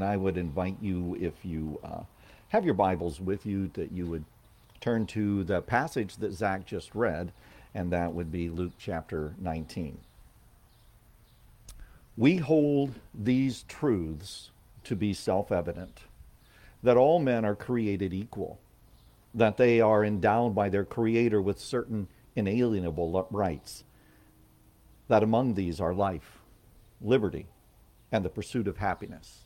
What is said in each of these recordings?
I would invite you, if you uh, have your Bibles with you, that you would turn to the passage that Zach just read, and that would be Luke chapter 19. We hold these truths to be self evident that all men are created equal, that they are endowed by their Creator with certain inalienable rights, that among these are life, liberty, and the pursuit of happiness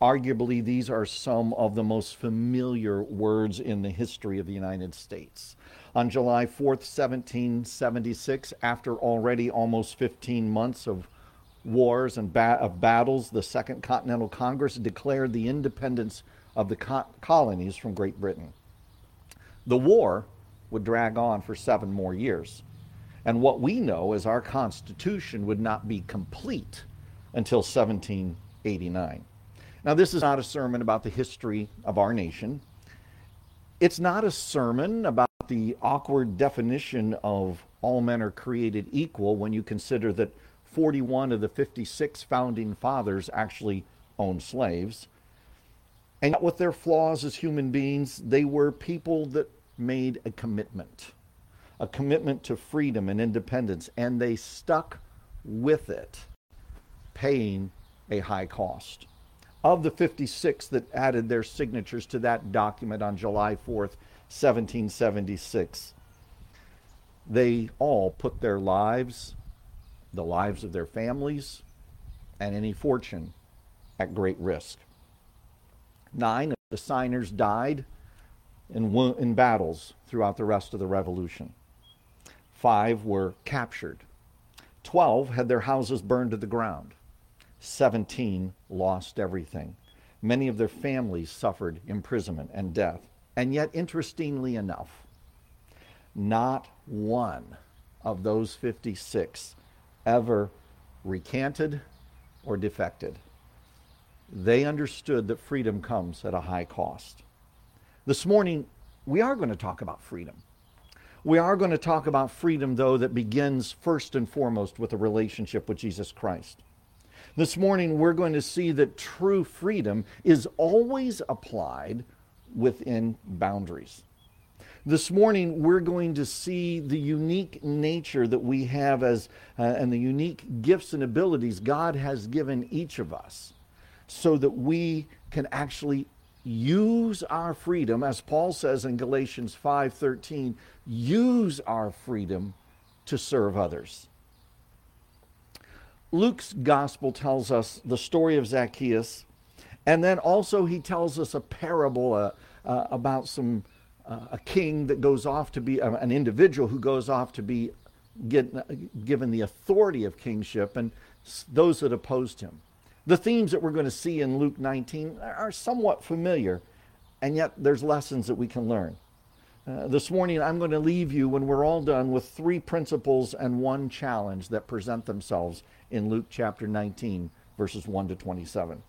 Arguably, these are some of the most familiar words in the history of the United States. On July 4th, 1776, after already almost 15 months of wars and ba- of battles, the Second Continental Congress declared the independence of the co- colonies from Great Britain. The war would drag on for seven more years. And what we know is our Constitution would not be complete until 1789. Now, this is not a sermon about the history of our nation. It's not a sermon about the awkward definition of all men are created equal when you consider that 41 of the 56 founding fathers actually owned slaves. And yet, with their flaws as human beings, they were people that made a commitment a commitment to freedom and independence, and they stuck with it, paying a high cost of the 56 that added their signatures to that document on July 4th, 1776, they all put their lives, the lives of their families, and any fortune at great risk. Nine of the signers died in, in battles throughout the rest of the revolution. Five were captured. Twelve had their houses burned to the ground. 17 lost everything. Many of their families suffered imprisonment and death. And yet, interestingly enough, not one of those 56 ever recanted or defected. They understood that freedom comes at a high cost. This morning, we are going to talk about freedom. We are going to talk about freedom, though, that begins first and foremost with a relationship with Jesus Christ. This morning, we're going to see that true freedom is always applied within boundaries. This morning, we're going to see the unique nature that we have as, uh, and the unique gifts and abilities God has given each of us so that we can actually use our freedom as Paul says in Galatians 5:13 use our freedom to serve others Luke's gospel tells us the story of Zacchaeus, and then also he tells us a parable uh, uh, about some uh, a king that goes off to be uh, an individual who goes off to be get, given the authority of kingship, and those that opposed him. The themes that we're going to see in Luke 19 are somewhat familiar, and yet there's lessons that we can learn. Uh, this morning, I'm going to leave you when we're all done with three principles and one challenge that present themselves in Luke chapter 19, verses 1 to 27.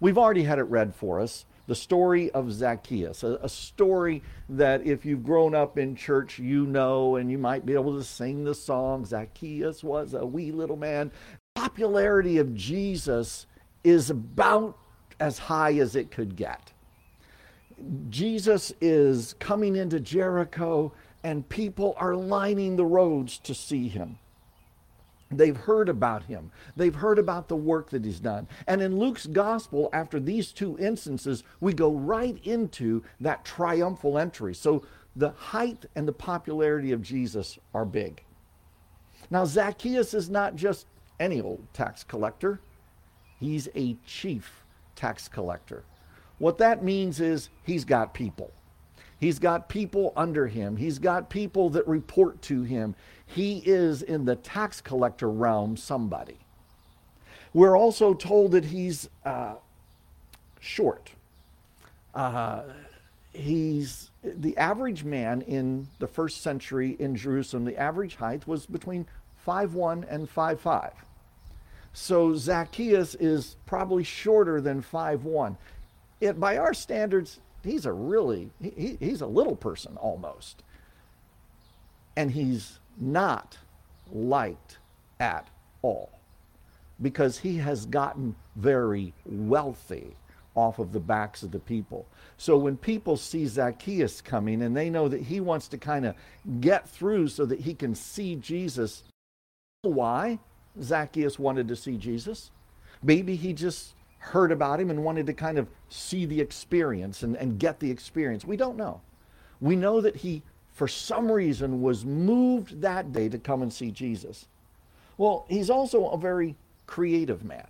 We've already had it read for us the story of Zacchaeus, a, a, story that if you've grown up in church, you know, and you might be able to sing the song Zacchaeus was a wee little man. Popularity of Jesus is about as high as it could get. Jesus is coming into Jericho, and people are lining the roads to see him. They've heard about him. They've heard about the work that he's done. And in Luke's gospel, after these two instances, we go right into that triumphal entry. So the height and the popularity of Jesus are big. Now, Zacchaeus is not just any old tax collector, he's a chief tax collector. What that means is he's got people. He's got people under him. He's got people that report to him. He is in the tax collector realm somebody. We're also told that he's uh, short. Uh, he's the average man in the first century in Jerusalem, the average height was between 5'1 and 5'5. So Zacchaeus is probably shorter than 5'1. It, by our standards, he's a really he, he's a little person almost and he's not liked at all because he has gotten very wealthy off of the backs of the people. So when people see Zacchaeus coming and they know that he wants to kind of get through so that he can see Jesus, why Zacchaeus wanted to see Jesus? Maybe he just heard about him and wanted to kind of see the experience and, and get the experience. We don't know. We know that he, for some reason, was moved that day to come and see Jesus. Well, he's also a very creative man.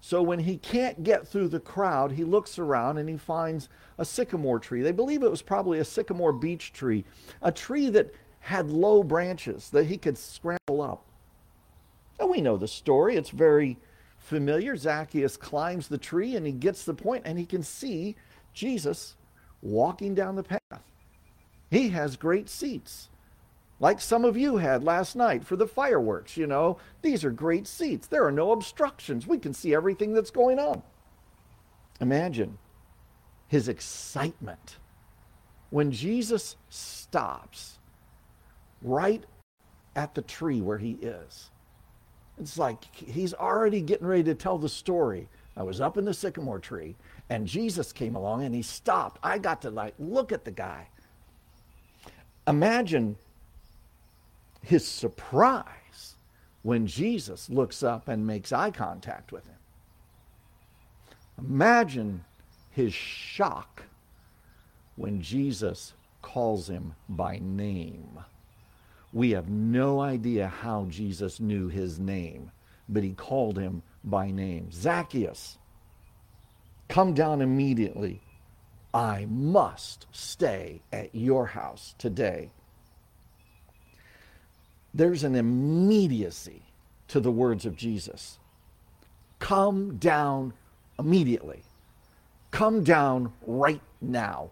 So when he can't get through the crowd, he looks around and he finds a sycamore tree. They believe it was probably a sycamore beech tree, a tree that had low branches that he could scramble up. And we know the story. It's very familiar. Zacchaeus climbs the tree and he gets the point and he can see Jesus walking down the path. He has great seats like some of you had last night for the fireworks. You know, these are great seats. There are no obstructions. We can see everything that's going on. Imagine his excitement when Jesus stops right at the tree where he is. It's like he's already getting ready to tell the story. I was up in the sycamore tree and Jesus came along and he stopped. I got to like look at the guy. Imagine his surprise when Jesus looks up and makes eye contact with him. Imagine his shock when Jesus calls him by name. We have no idea how Jesus knew his name, but he called him by name. Zacchaeus, come down immediately. I must stay at your house today there's an immediacy to the words of Jesus. Come down immediately. Come down right now.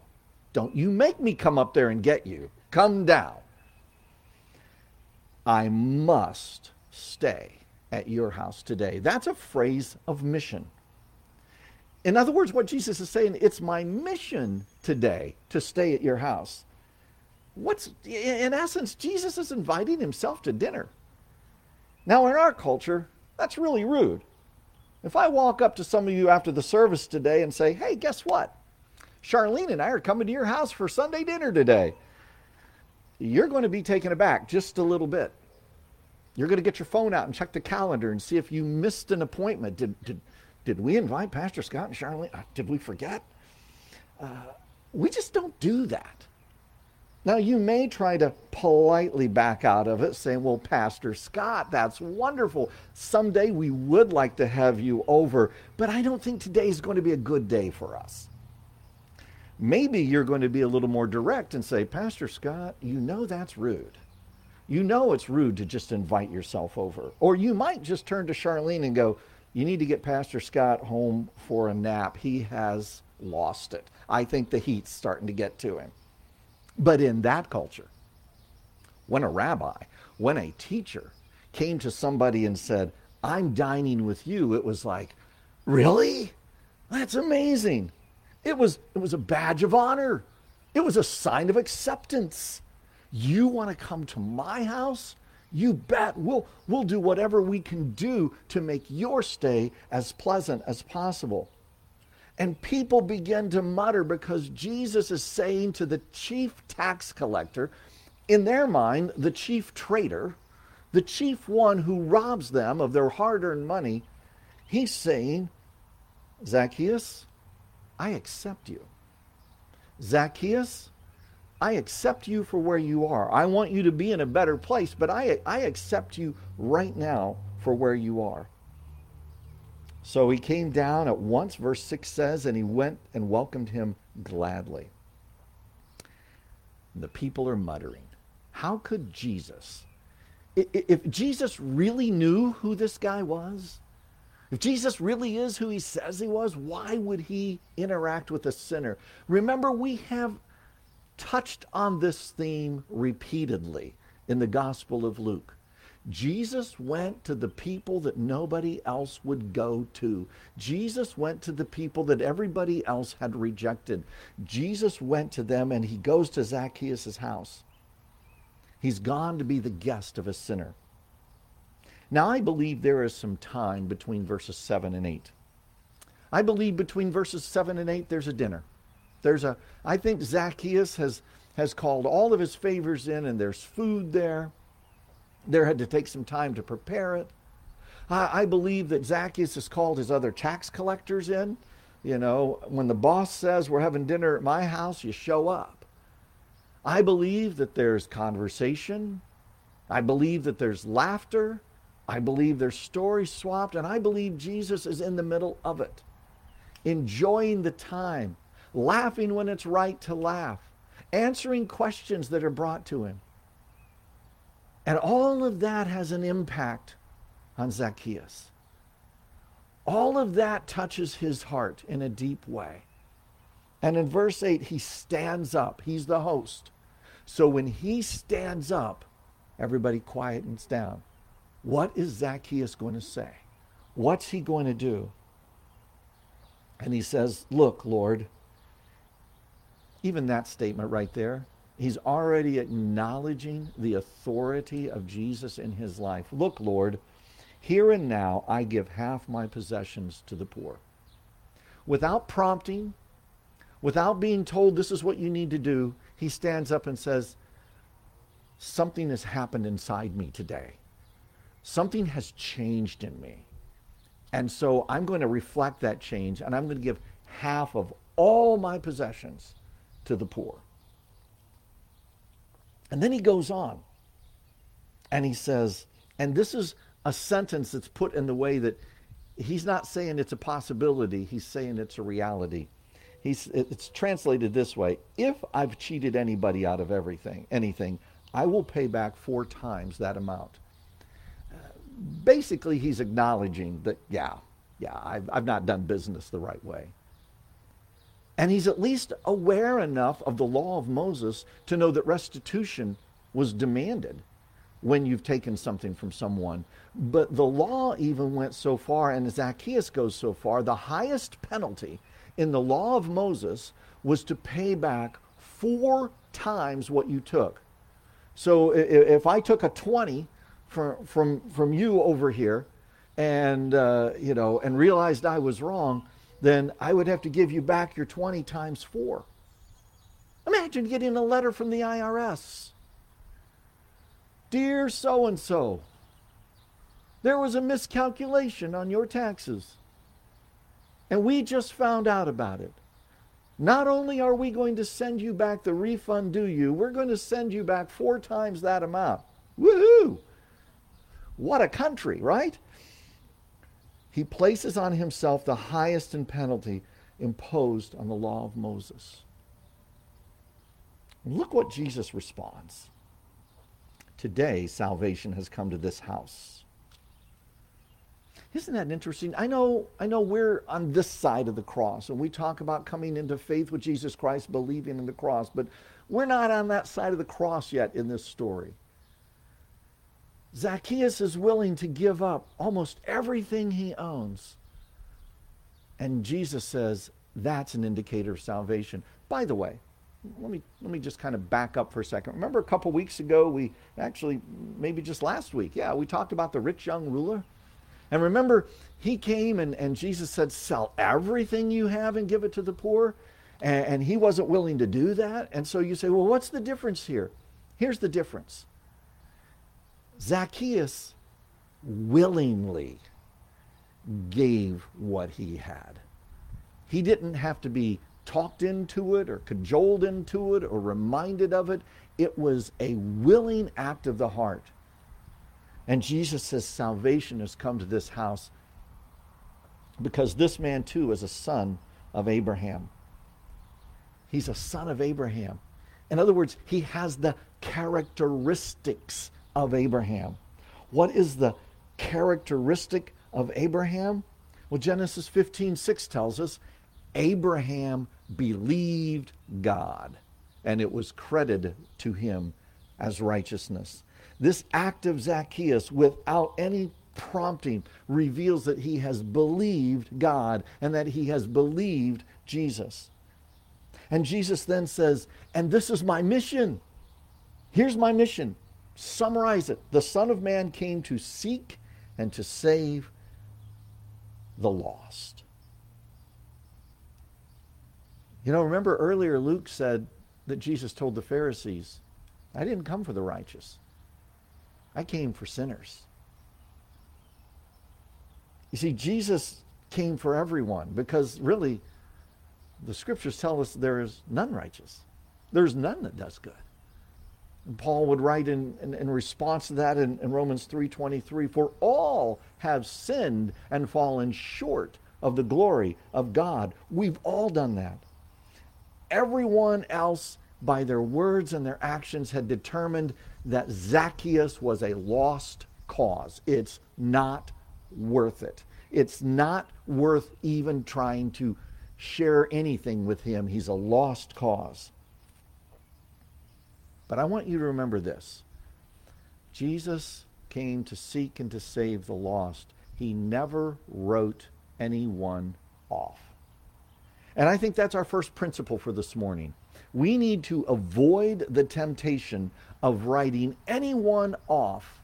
Don't you make me come up there and get you. Come down. I must stay at your house today. That's a phrase of mission. In other words, what Jesus is saying, it's my mission today to stay at your house. What's in essence jesus is inviting himself to dinner. Now in our culture that's really rude. If i walk up to some of you after the service today and say hey guess what? Charlene and i are coming to your house for sunday dinner today. You're going to be taken aback just a little bit. You're going to get your phone out and check the calendar and see if you missed an appointment. Did, did, did we invite pastor scott and charlene uh, did we forget uh, we just don't do that now, you may try to politely back out of it, saying, Well, Pastor Scott, that's wonderful. Someday we would like to have you over, but I don't think today is going to be a good day for us. Maybe you're going to be a little more direct and say, Pastor Scott, you know that's rude. You know it's rude to just invite yourself over. Or you might just turn to Charlene and go, You need to get Pastor Scott home for a nap. He has lost it. I think the heat's starting to get to him. But in that culture, when a rabbi, when a teacher came to somebody and said, I'm dining with you, it was like, really? That's amazing. It was, it was a badge of honor. It was a sign of acceptance. You want to come to my house? You bet. We'll, we'll do whatever we can do to make your stay as pleasant as possible. And people begin to mutter because Jesus is saying to the chief tax collector, in their mind, the chief traitor, the chief one who robs them of their hard earned money, he's saying, Zacchaeus, I accept you. Zacchaeus, I accept you for where you are. I want you to be in a better place, but I, I accept you right now for where you are. So he came down at once, verse 6 says, and he went and welcomed him gladly. The people are muttering, How could Jesus, if Jesus really knew who this guy was, if Jesus really is who he says he was, why would he interact with a sinner? Remember, we have touched on this theme repeatedly in the Gospel of Luke. Jesus went to the people that nobody else would go to. Jesus went to the people that everybody else had rejected. Jesus went to them and he goes to Zacchaeus' house. He's gone to be the guest of a sinner. Now, I believe there is some time between verses 7 and 8. I believe between verses 7 and 8 there's a dinner. There's a I think Zacchaeus has has called all of his favors in and there's food there. There had to take some time to prepare it. I, I believe that Zacchaeus has called his other tax collectors in. You know, when the boss says we're having dinner at my house, you show up. I believe that there's conversation. I believe that there's laughter. I believe there's stories swapped. And I believe Jesus is in the middle of it, enjoying the time, laughing when it's right to laugh, answering questions that are brought to him. And all of that has an impact on Zacchaeus. All of that touches his heart in a deep way. And in verse 8, he stands up. He's the host. So when he stands up, everybody quietens down. What is Zacchaeus going to say? What's he going to do? And he says, Look, Lord, even that statement right there, he's already acknowledging the authority of Jesus in his life. Look, Lord, here and now I give half my possessions to the poor. Without prompting, without being told this is what you need to do, he stands up and says, Something has happened inside me today. Something has changed in me. And so I'm going to reflect that change and I'm going to give half of all my possessions to the poor. And then he goes on and he says, and this is a sentence that's put in the way that he's not saying it's a possibility, he's saying it's a reality. He's, it's translated this way If I've cheated anybody out of everything, anything, I will pay back four times that amount. basically, he's acknowledging that, yeah, yeah, I've, I've not done business the right way. And he's at least aware enough of the law of Moses to know that restitution was demanded when you've taken something from someone. But the law even went so far, and Zacchaeus goes so far, the highest penalty in the law of Moses was to pay back four times what you took. So if I took a 20 from, from, from you over here and, uh, you know, and realized I was wrong, then I would have to give you back your 20 times four. Imagine getting a letter from the IRS. Dear so and so, there was a miscalculation on your taxes. And we just found out about it. Not only are we going to send you back the refund due you, we're going to send you back four times that amount. Woohoo! What a country, right? He places on himself the highest in penalty imposed on the law of Moses. Look what Jesus responds. Today, salvation has come to this house. Isn't that interesting? I know, I know we're on this side of the cross and we talk about coming into faith with Jesus Christ, believing in the cross, but we're not on that side of the cross yet in this story. Zacchaeus is willing to give up almost everything he owns. And Jesus says that's an indicator of salvation. By the way, let me let me just kind of back up for a second. Remember a couple weeks ago we actually maybe just last week, yeah, we talked about the rich young ruler. And remember, he came and, and Jesus said, Sell everything you have and give it to the poor. And, and he wasn't willing to do that. And so you say, Well, what's the difference here? Here's the difference Zacchaeus willingly gave what he had. He didn't have to be talked into it or cajoled into it or reminded of it. It was a willing act of the heart. And Jesus says salvation has come to this house because this man too is a son of Abraham. He's a son of Abraham. In other words, he has the characteristics of Abraham. What is the characteristic of Abraham? Well, Genesis 15 6 tells us Abraham believed God, and it was credited to him as righteousness. This act of Zacchaeus, without any prompting, reveals that he has believed God and that he has believed Jesus. And Jesus then says, And this is my mission. Here's my mission summarize it. The Son of Man came to seek and to save the lost. You know, remember earlier Luke said that Jesus told the Pharisees, I didn't come for the righteous. I came for sinners. You see, Jesus came for everyone because really the scriptures tell us there is none righteous. There's none that does good. Paul would write in, in, in response to that in, in Romans 3.23, For all have sinned and fallen short of the glory of God. We've all done that. Everyone else, by their words and their actions, had determined that Zacchaeus was a lost cause. It's not worth it. It's not worth even trying to share anything with him. He's a lost cause. But I want you to remember this Jesus came to seek and to save the lost. He never wrote anyone off. And I think that's our first principle for this morning. We need to avoid the temptation of writing anyone off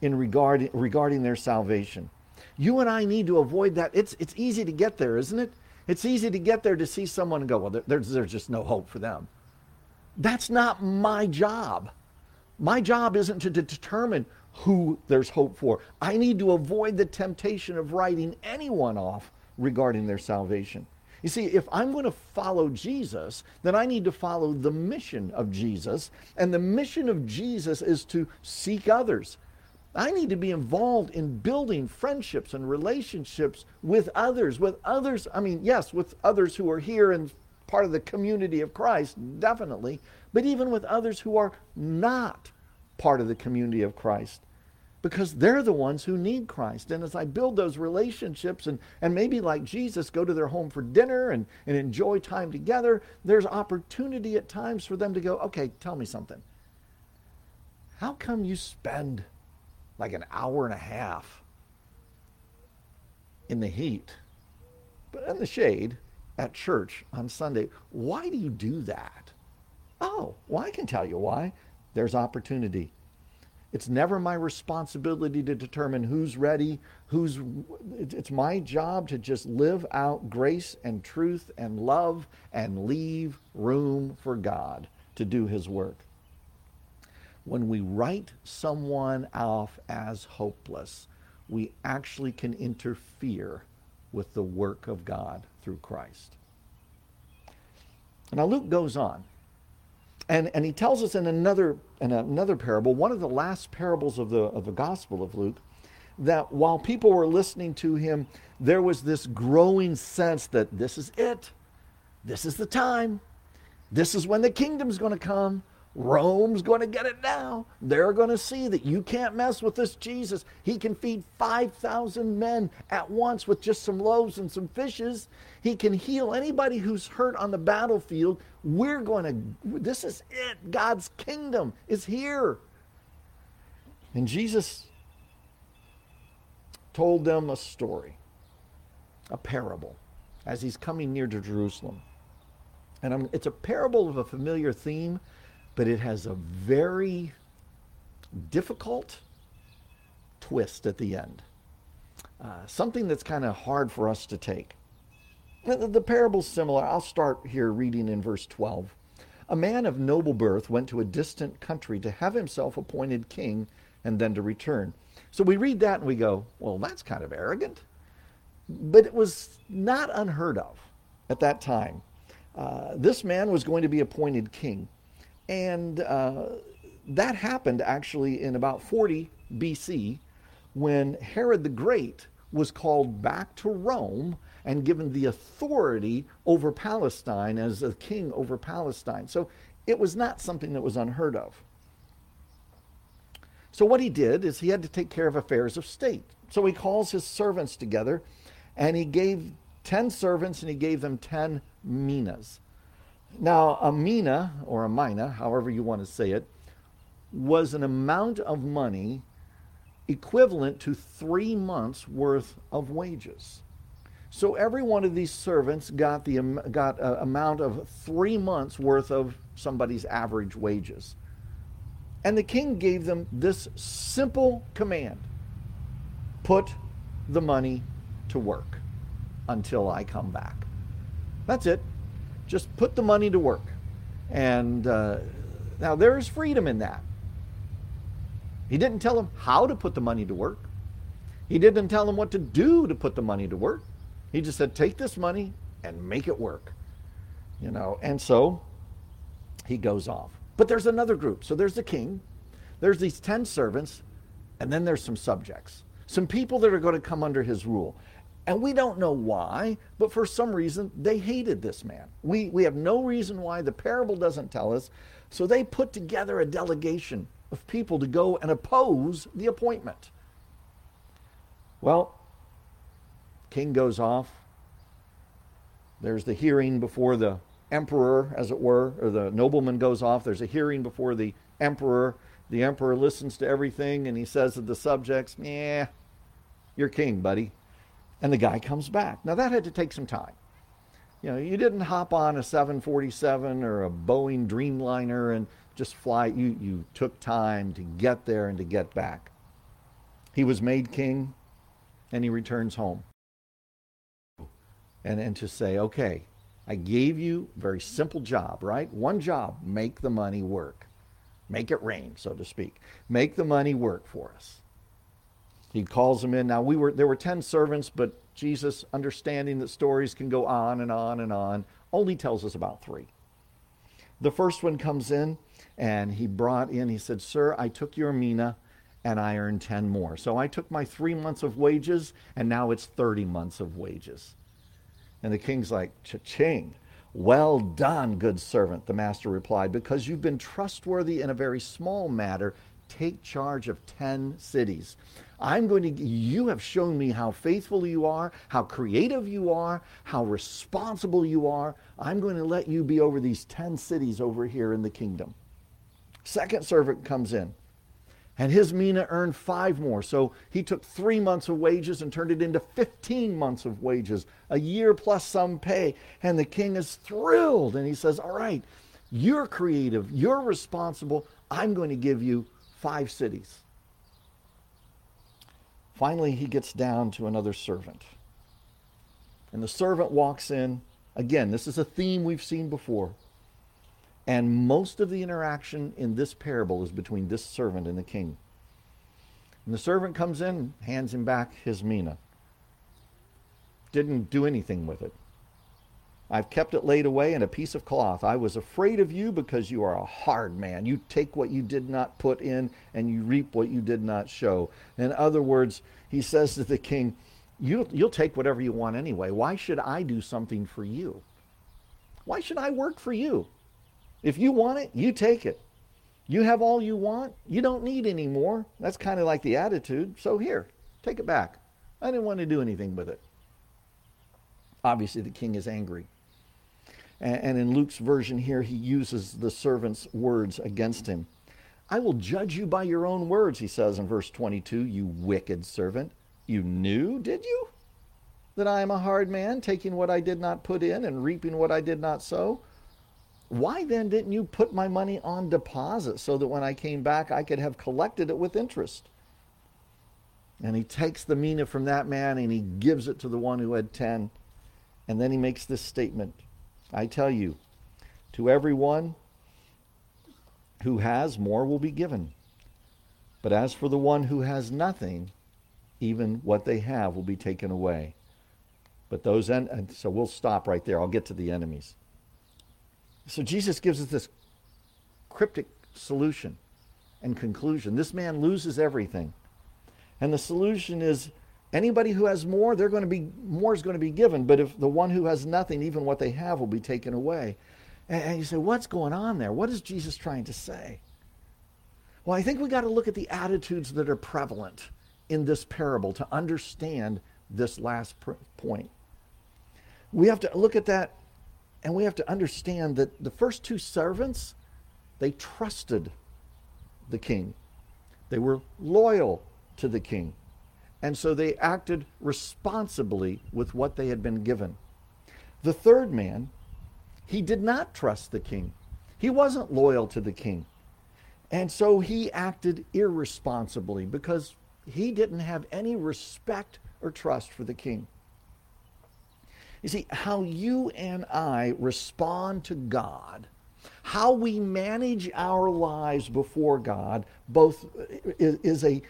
in regard, regarding their salvation. You and I need to avoid that. It's, it's easy to get there, isn't it? It's easy to get there to see someone and go, well, there's, there's just no hope for them. That's not my job. My job isn't to determine who there's hope for. I need to avoid the temptation of writing anyone off regarding their salvation. You see, if I'm going to follow Jesus, then I need to follow the mission of Jesus. And the mission of Jesus is to seek others. I need to be involved in building friendships and relationships with others, with others, I mean, yes, with others who are here and part of the community of Christ, definitely, but even with others who are not part of the community of Christ because they're the ones who need Christ. And as I build those relationships and, and maybe like Jesus, go to their home for dinner and, and enjoy time together, there's opportunity at times for them to go, okay, tell me something. How come you spend like an hour and a half in the heat, but in the shade at church on Sunday. Why do you do that? Oh, well, I can tell you why. There's opportunity. It's never my responsibility to determine who's ready, who's. It's my job to just live out grace and truth and love and leave room for God to do His work when we write someone off as hopeless, we actually can interfere with the work of God through Christ. Now Luke goes on. And, and he tells us in another, in another parable, one of the last parables of the, of the Gospel of Luke, that while people were listening to him, there was this growing sense that this is it. This is the time. This is when the kingdom's going to come. Rome's going to get it now. They're going to see that you can't mess with this Jesus. He can feed 5,000 men at once with just some loaves and some fishes. He can heal anybody who's hurt on the battlefield. We're going to, this is it. God's kingdom is here. And Jesus told them a story, a parable, as he's coming near to Jerusalem. And I'm, it's a parable of a familiar theme but it has a very difficult twist at the end. Uh, something that's kind of hard for us to take. The, the parable's similar. I'll start here reading in verse 12. A man of noble birth went to a distant country to have himself appointed king and then to return. So we read that and we go, well, that's kind of arrogant. But it was not unheard of at that time. Uh, this man was going to be appointed king. And uh, that happened actually in about 40 BC when Herod the Great was called back to Rome and given the authority over Palestine as a king over Palestine. So it was not something that was unheard of. So what he did is he had to take care of affairs of state. So he calls his servants together and he gave 10 servants and he gave them 10 minas. Now, a mina, or a mina, however you want to say it, was an amount of money equivalent to three months' worth of wages. So every one of these servants got the got an amount of three months' worth of somebody's average wages. And the king gave them this simple command put the money to work until I come back. That's it. Just put the money to work. And uh, now there is freedom in that. He didn't tell him how to put the money to work. He didn't tell him what to do to put the money to work. He just said, take this money and make it work. You know, and so he goes off. But there's another group. So there's the king, there's these 10 servants, and then there's some subjects, some people that are going to come under his rule. And we don't know why, but for some reason they hated this man. We, we have no reason why. The parable doesn't tell us. So they put together a delegation of people to go and oppose the appointment. Well, king goes off. There's the hearing before the emperor, as it were, or the nobleman goes off. There's a hearing before the emperor. The emperor listens to everything and he says to the subjects, Yeah, you're king, buddy. And the guy comes back. Now, that had to take some time. You know, you didn't hop on a 747 or a Boeing Dreamliner and just fly. You, you took time to get there and to get back. He was made king and he returns home. And, and to say, okay, I gave you a very simple job, right? One job, make the money work. Make it rain, so to speak. Make the money work for us. He calls them in. Now we were there were 10 servants, but Jesus, understanding that stories can go on and on and on, only tells us about 3. The first one comes in and he brought in, he said, Sir, I took your mina and I earned 10 more. So I took my three months of wages and now it's 30 months of wages. And the king's like, cha-ching. Well done, good servant, the master replied, because you've been trustworthy in a very small matter. Take charge of 10 cities. I'm going to, you have shown me how faithful you are, how creative you are, how responsible you are. I'm going to let you be over these 10 cities over here in the kingdom. Second servant comes in. And his mina earned five more. So he took three months of wages and turned it into 15 months of wages, a year plus some pay. And the king is thrilled. And he says, All right, you're creative, you're responsible. I'm going to give you five cities. Finally, he gets down to another servant. And the servant walks in. Again, this is a theme we've seen before. And most of the interaction in this parable is between this servant and the king. And the servant comes in, hands him back his mina. Didn't do anything with it. I've kept it laid away in a piece of cloth. I was afraid of you because you are a hard man. You take what you did not put in and you reap what you did not show. In other words, he says to the king, you, You'll take whatever you want anyway. Why should I do something for you? Why should I work for you? If you want it, you take it. You have all you want. You don't need any more. That's kind of like the attitude. So here, take it back. I didn't want to do anything with it. Obviously, the king is angry. And in Luke's version here, he uses the servant's words against him. I will judge you by your own words, he says in verse 22, you wicked servant. You knew, did you, that I am a hard man, taking what I did not put in and reaping what I did not sow? Why then didn't you put my money on deposit so that when I came back I could have collected it with interest? And he takes the mina from that man and he gives it to the one who had 10. And then he makes this statement I tell you, to everyone who has, more will be given. But as for the one who has nothing, even what they have will be taken away. But those, en- and so we'll stop right there. I'll get to the enemies. So Jesus gives us this cryptic solution and conclusion. This man loses everything. And the solution is anybody who has more, they're going to be more is going to be given, but if the one who has nothing, even what they have will be taken away. And, and you say, what's going on there? What is Jesus trying to say? Well, I think we got to look at the attitudes that are prevalent in this parable to understand this last pr- point. We have to look at that and we have to understand that the first two servants, they trusted the king. They were loyal to the king. And so they acted responsibly with what they had been given. The third man, he did not trust the king. He wasn't loyal to the king. And so he acted irresponsibly because he didn't have any respect or trust for the king. You see, how you and I respond to God, how we manage our lives before God, both is, is a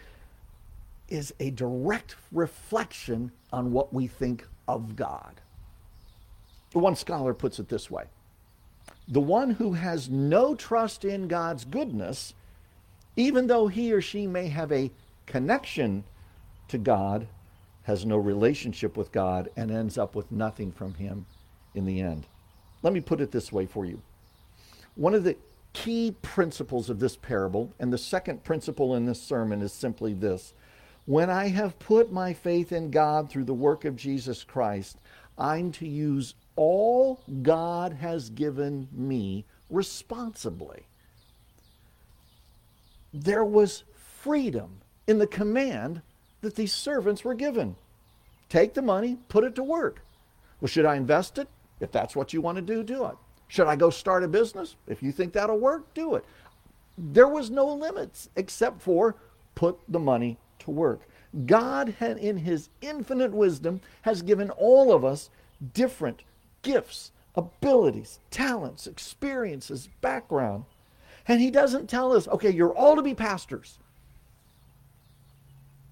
is a direct reflection on what we think of God. One scholar puts it this way The one who has no trust in God's goodness, even though he or she may have a connection to God, has no relationship with God and ends up with nothing from Him in the end. Let me put it this way for you. One of the key principles of this parable, and the second principle in this sermon, is simply this When I have put my faith in God through the work of Jesus Christ, I'm to use all God has given me responsibly. There was freedom in the command that these servants were given. Take the money, put it to work. Well, should I invest it? If that's what you want to do, do it. Should I go start a business? If you think that'll work, do it. There was no limits except for put the money to work. God, had, in his infinite wisdom, has given all of us different gifts, abilities, talents, experiences, background. And he doesn't tell us, okay, you're all to be pastors.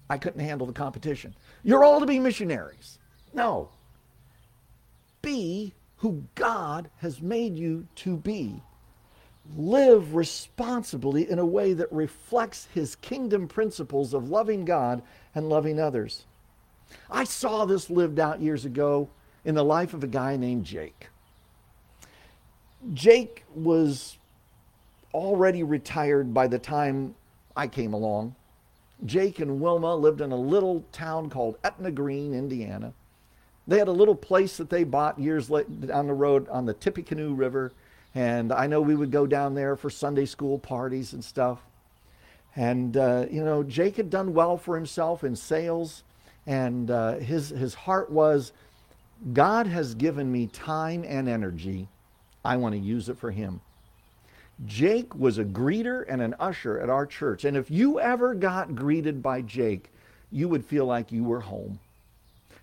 I couldn't handle the competition. You're all to be missionaries. No. Be who God has made you to be. Live responsibly in a way that reflects his kingdom principles of loving God and loving others. I saw this lived out years ago in the life of a guy named Jake. Jake was already retired by the time I came along. Jake and Wilma lived in a little town called Etna Green, Indiana. They had a little place that they bought years down the road on the Tippecanoe River. And I know we would go down there for Sunday school parties and stuff. And, uh, you know, Jake had done well for himself in sales. And uh, his, his heart was God has given me time and energy. I want to use it for Him. Jake was a greeter and an usher at our church. And if you ever got greeted by Jake, you would feel like you were home.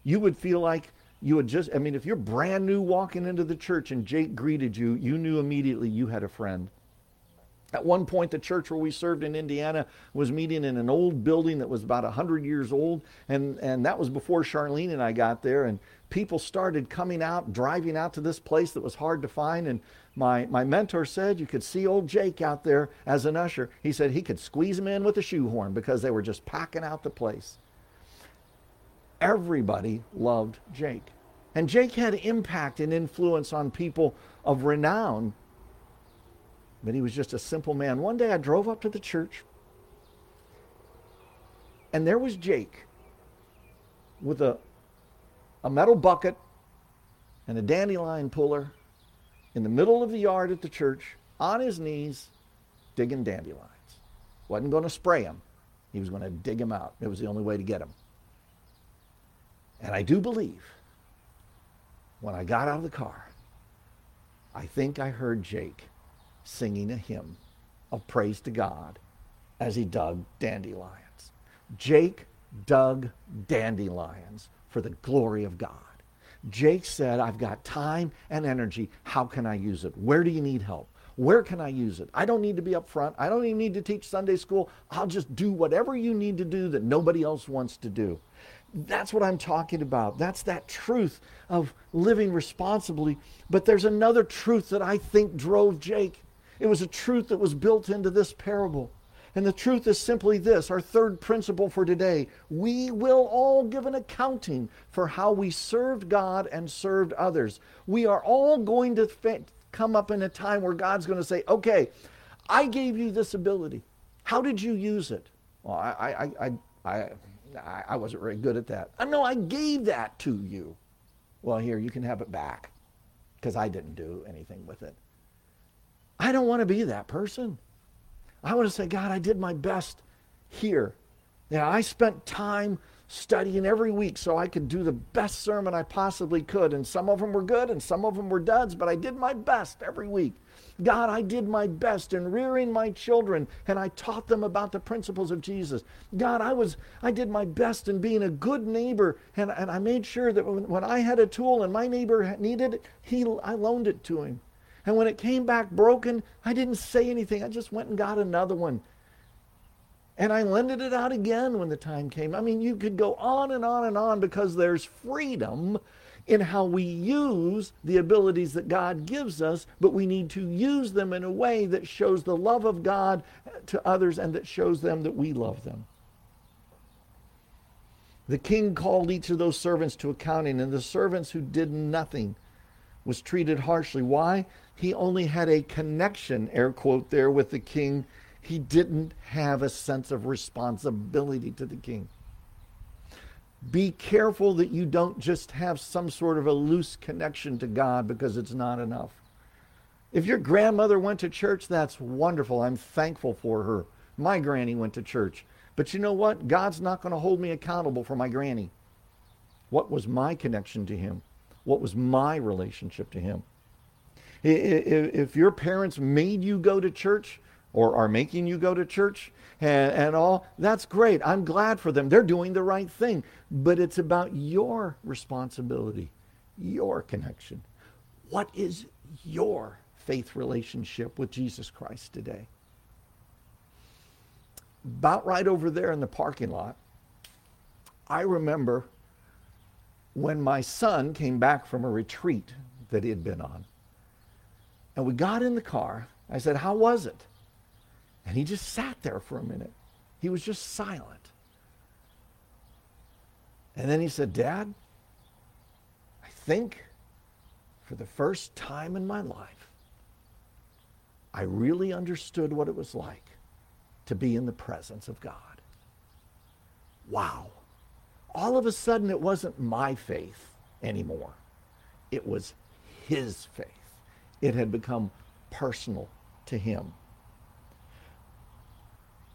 You would feel like you would just, I mean, if you're brand new walking into the church and Jake greeted you, you knew immediately you had a friend. At one point, the church where we served in Indiana was meeting in an old building that was about 100 years old. And, and that was before Charlene and I got there. And people started coming out, driving out to this place that was hard to find. And my, my mentor said you could see old Jake out there as an usher. He said he could squeeze him in with a shoehorn because they were just packing out the place. Everybody loved Jake. And Jake had impact and influence on people of renown but he was just a simple man. One day I drove up to the church, and there was Jake with a, a metal bucket and a dandelion puller in the middle of the yard at the church, on his knees, digging dandelions. Wasn't going to spray them. He was going to dig them out. It was the only way to get them. And I do believe when I got out of the car, I think I heard Jake singing a hymn of praise to God as he dug dandelions. Jake dug dandelions for the glory of God. Jake said, I've got time and energy. How can I use it? Where do you need help? Where can I use it? I don't need to be up front. I don't even need to teach Sunday school. I'll just do whatever you need to do that nobody else wants to do. That's what I'm talking about. That's that truth of living responsibly. But there's another truth that I think drove Jake. It was a truth that was built into this parable. And the truth is simply this our third principle for today. We will all give an accounting for how we served God and served others. We are all going to come up in a time where God's going to say, okay, I gave you this ability. How did you use it? Well, I, I, I, I, I wasn't very good at that. I know I gave that to you. Well, here, you can have it back because I didn't do anything with it. I don't want to be that person. I want to say, God, I did my best here. Yeah, I spent time studying every week so I could do the best sermon I possibly could. And some of them were good and some of them were duds, but I did my best every week. God, I did my best in rearing my children and I taught them about the principles of Jesus. God, I was I did my best in being a good neighbor and, and I made sure that when, when I had a tool and my neighbor needed it, he I loaned it to him. And when it came back broken, I didn't say anything. I just went and got another one. And I lended it out again when the time came. I mean, you could go on and on and on because there's freedom in how we use the abilities that God gives us, but we need to use them in a way that shows the love of God to others and that shows them that we love them. The king called each of those servants to accounting, and the servants who did nothing was treated harshly. Why? He only had a connection, air quote there, with the king. He didn't have a sense of responsibility to the king. Be careful that you don't just have some sort of a loose connection to God because it's not enough. If your grandmother went to church, that's wonderful. I'm thankful for her. My granny went to church. But you know what? God's not going to hold me accountable for my granny. What was my connection to him? What was my relationship to him? If your parents made you go to church or are making you go to church, and, and all, that's great. I'm glad for them. They're doing the right thing. But it's about your responsibility, your connection. What is your faith relationship with Jesus Christ today? About right over there in the parking lot, I remember when my son came back from a retreat that he had been on. And we got in the car. I said, How was it? And he just sat there for a minute. He was just silent. And then he said, Dad, I think for the first time in my life, I really understood what it was like to be in the presence of God. Wow. All of a sudden, it wasn't my faith anymore, it was his faith. It had become personal to him.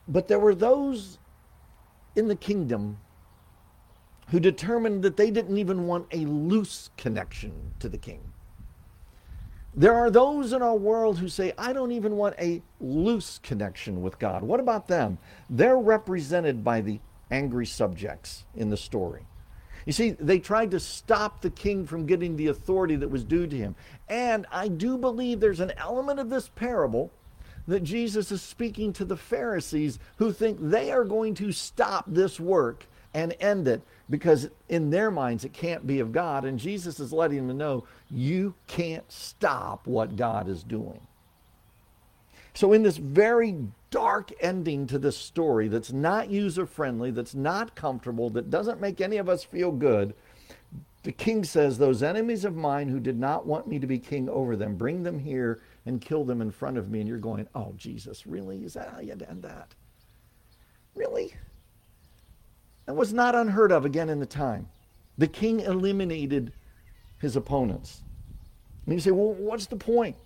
But there were those in the kingdom who determined that they didn't even want a loose connection to the king. There are those in our world who say, I don't even want a loose connection with God. What about them? They're represented by the angry subjects in the story. You see, they tried to stop the king from getting the authority that was due to him. And I do believe there's an element of this parable that Jesus is speaking to the Pharisees who think they are going to stop this work and end it because in their minds it can't be of God. And Jesus is letting them know you can't stop what God is doing. So, in this very dark ending to this story that's not user friendly, that's not comfortable, that doesn't make any of us feel good, the king says, Those enemies of mine who did not want me to be king over them, bring them here and kill them in front of me. And you're going, oh, Jesus, really? Is that how you end that? Really? That was not unheard of again in the time. The king eliminated his opponents. And you say, well, what's the point?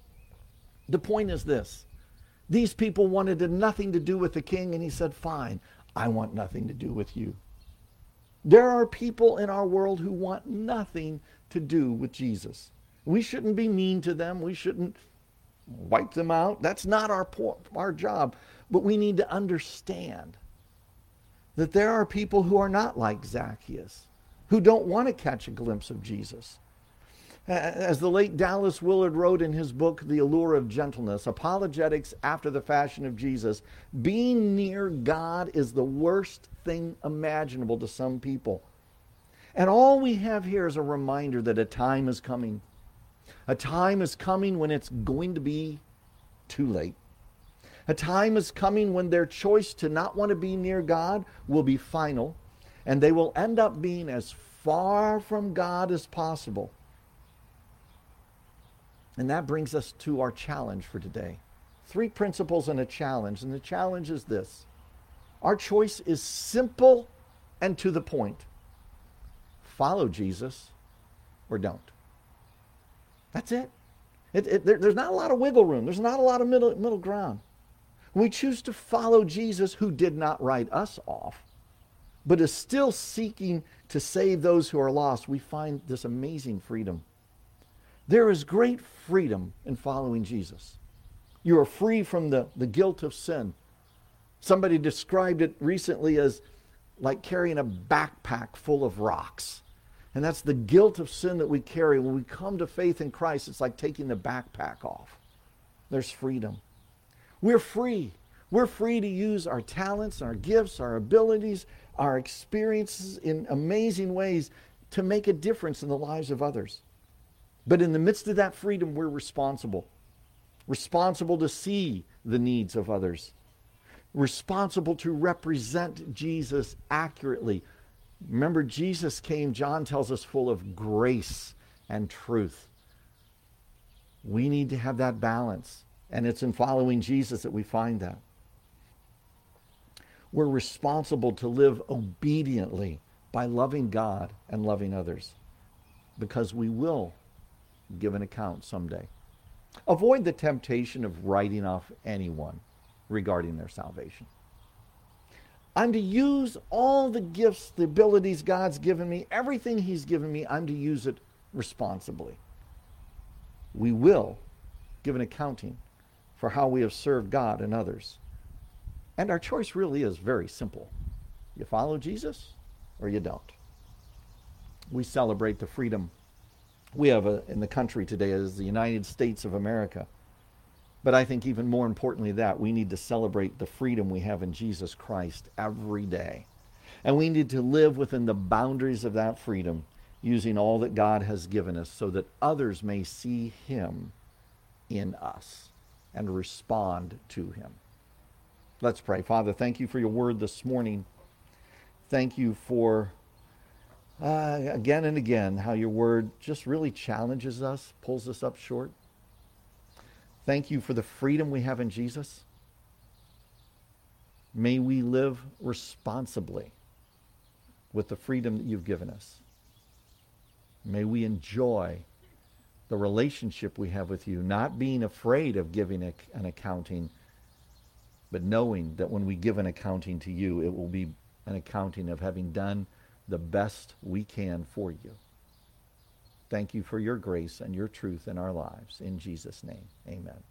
The point is this. These people wanted nothing to do with the king, and he said, fine, I want nothing to do with you. There are people in our world who want nothing to do with Jesus. We shouldn't be mean to them. We shouldn't wipe them out. That's not our, our job. But we need to understand that there are people who are not like Zacchaeus, who don't want to catch a glimpse of Jesus. As the late Dallas Willard wrote in his book, The Allure of Gentleness, Apologetics After the Fashion of Jesus, being near God is the worst thing imaginable to some people. And all we have here is a reminder that a time is coming a time is coming when it's going to be too late. A time is coming when their choice to not want to be near God will be final, and they will end up being as far from God as possible. And that brings us to our challenge for today. Three principles and a challenge. And the challenge is this our choice is simple and to the point follow Jesus or don't. That's it. it, it there, there's not a lot of wiggle room. There's not a lot of middle, middle ground. We choose to follow Jesus who did not write us off. but is still seeking to save those who are lost, we find this amazing freedom. There is great freedom in following Jesus. You are free from the, the guilt of sin. Somebody described it recently as like carrying a backpack full of rocks. And that's the guilt of sin that we carry. When we come to faith in Christ, it's like taking the backpack off. There's freedom. We're free. We're free to use our talents, our gifts, our abilities, our experiences in amazing ways to make a difference in the lives of others. But in the midst of that freedom, we're responsible. Responsible to see the needs of others. Responsible to represent Jesus accurately. Remember, Jesus came, John tells us, full of grace and truth. We need to have that balance. And it's in following Jesus that we find that we're responsible to live obediently by loving God and loving others because we will give an account someday. Avoid the temptation of writing off anyone regarding their salvation. I'm to use all the gifts, the abilities God's given me, everything He's given me, I'm to use it responsibly. We will give an accounting for how we have served God and others. And our choice really is very simple. You follow Jesus or you don't. We celebrate the freedom we have a, in the country today as the United States of America. But I think even more importantly that we need to celebrate the freedom we have in Jesus Christ every day. And we need to live within the boundaries of that freedom using all that God has given us so that others may see him in us and respond to him. Let's pray. Father, thank you for your word this morning. Thank you for, uh, again and again, how your word just really challenges us, pulls us up short. Thank you for the freedom we have in Jesus. May we live responsibly with the freedom that you've given us. May we enjoy the relationship we have with you, not being afraid of giving an accounting but knowing that when we give an accounting to you, it will be an accounting of having done the best we can for you. Thank you for your grace and your truth in our lives. In Jesus' name, amen.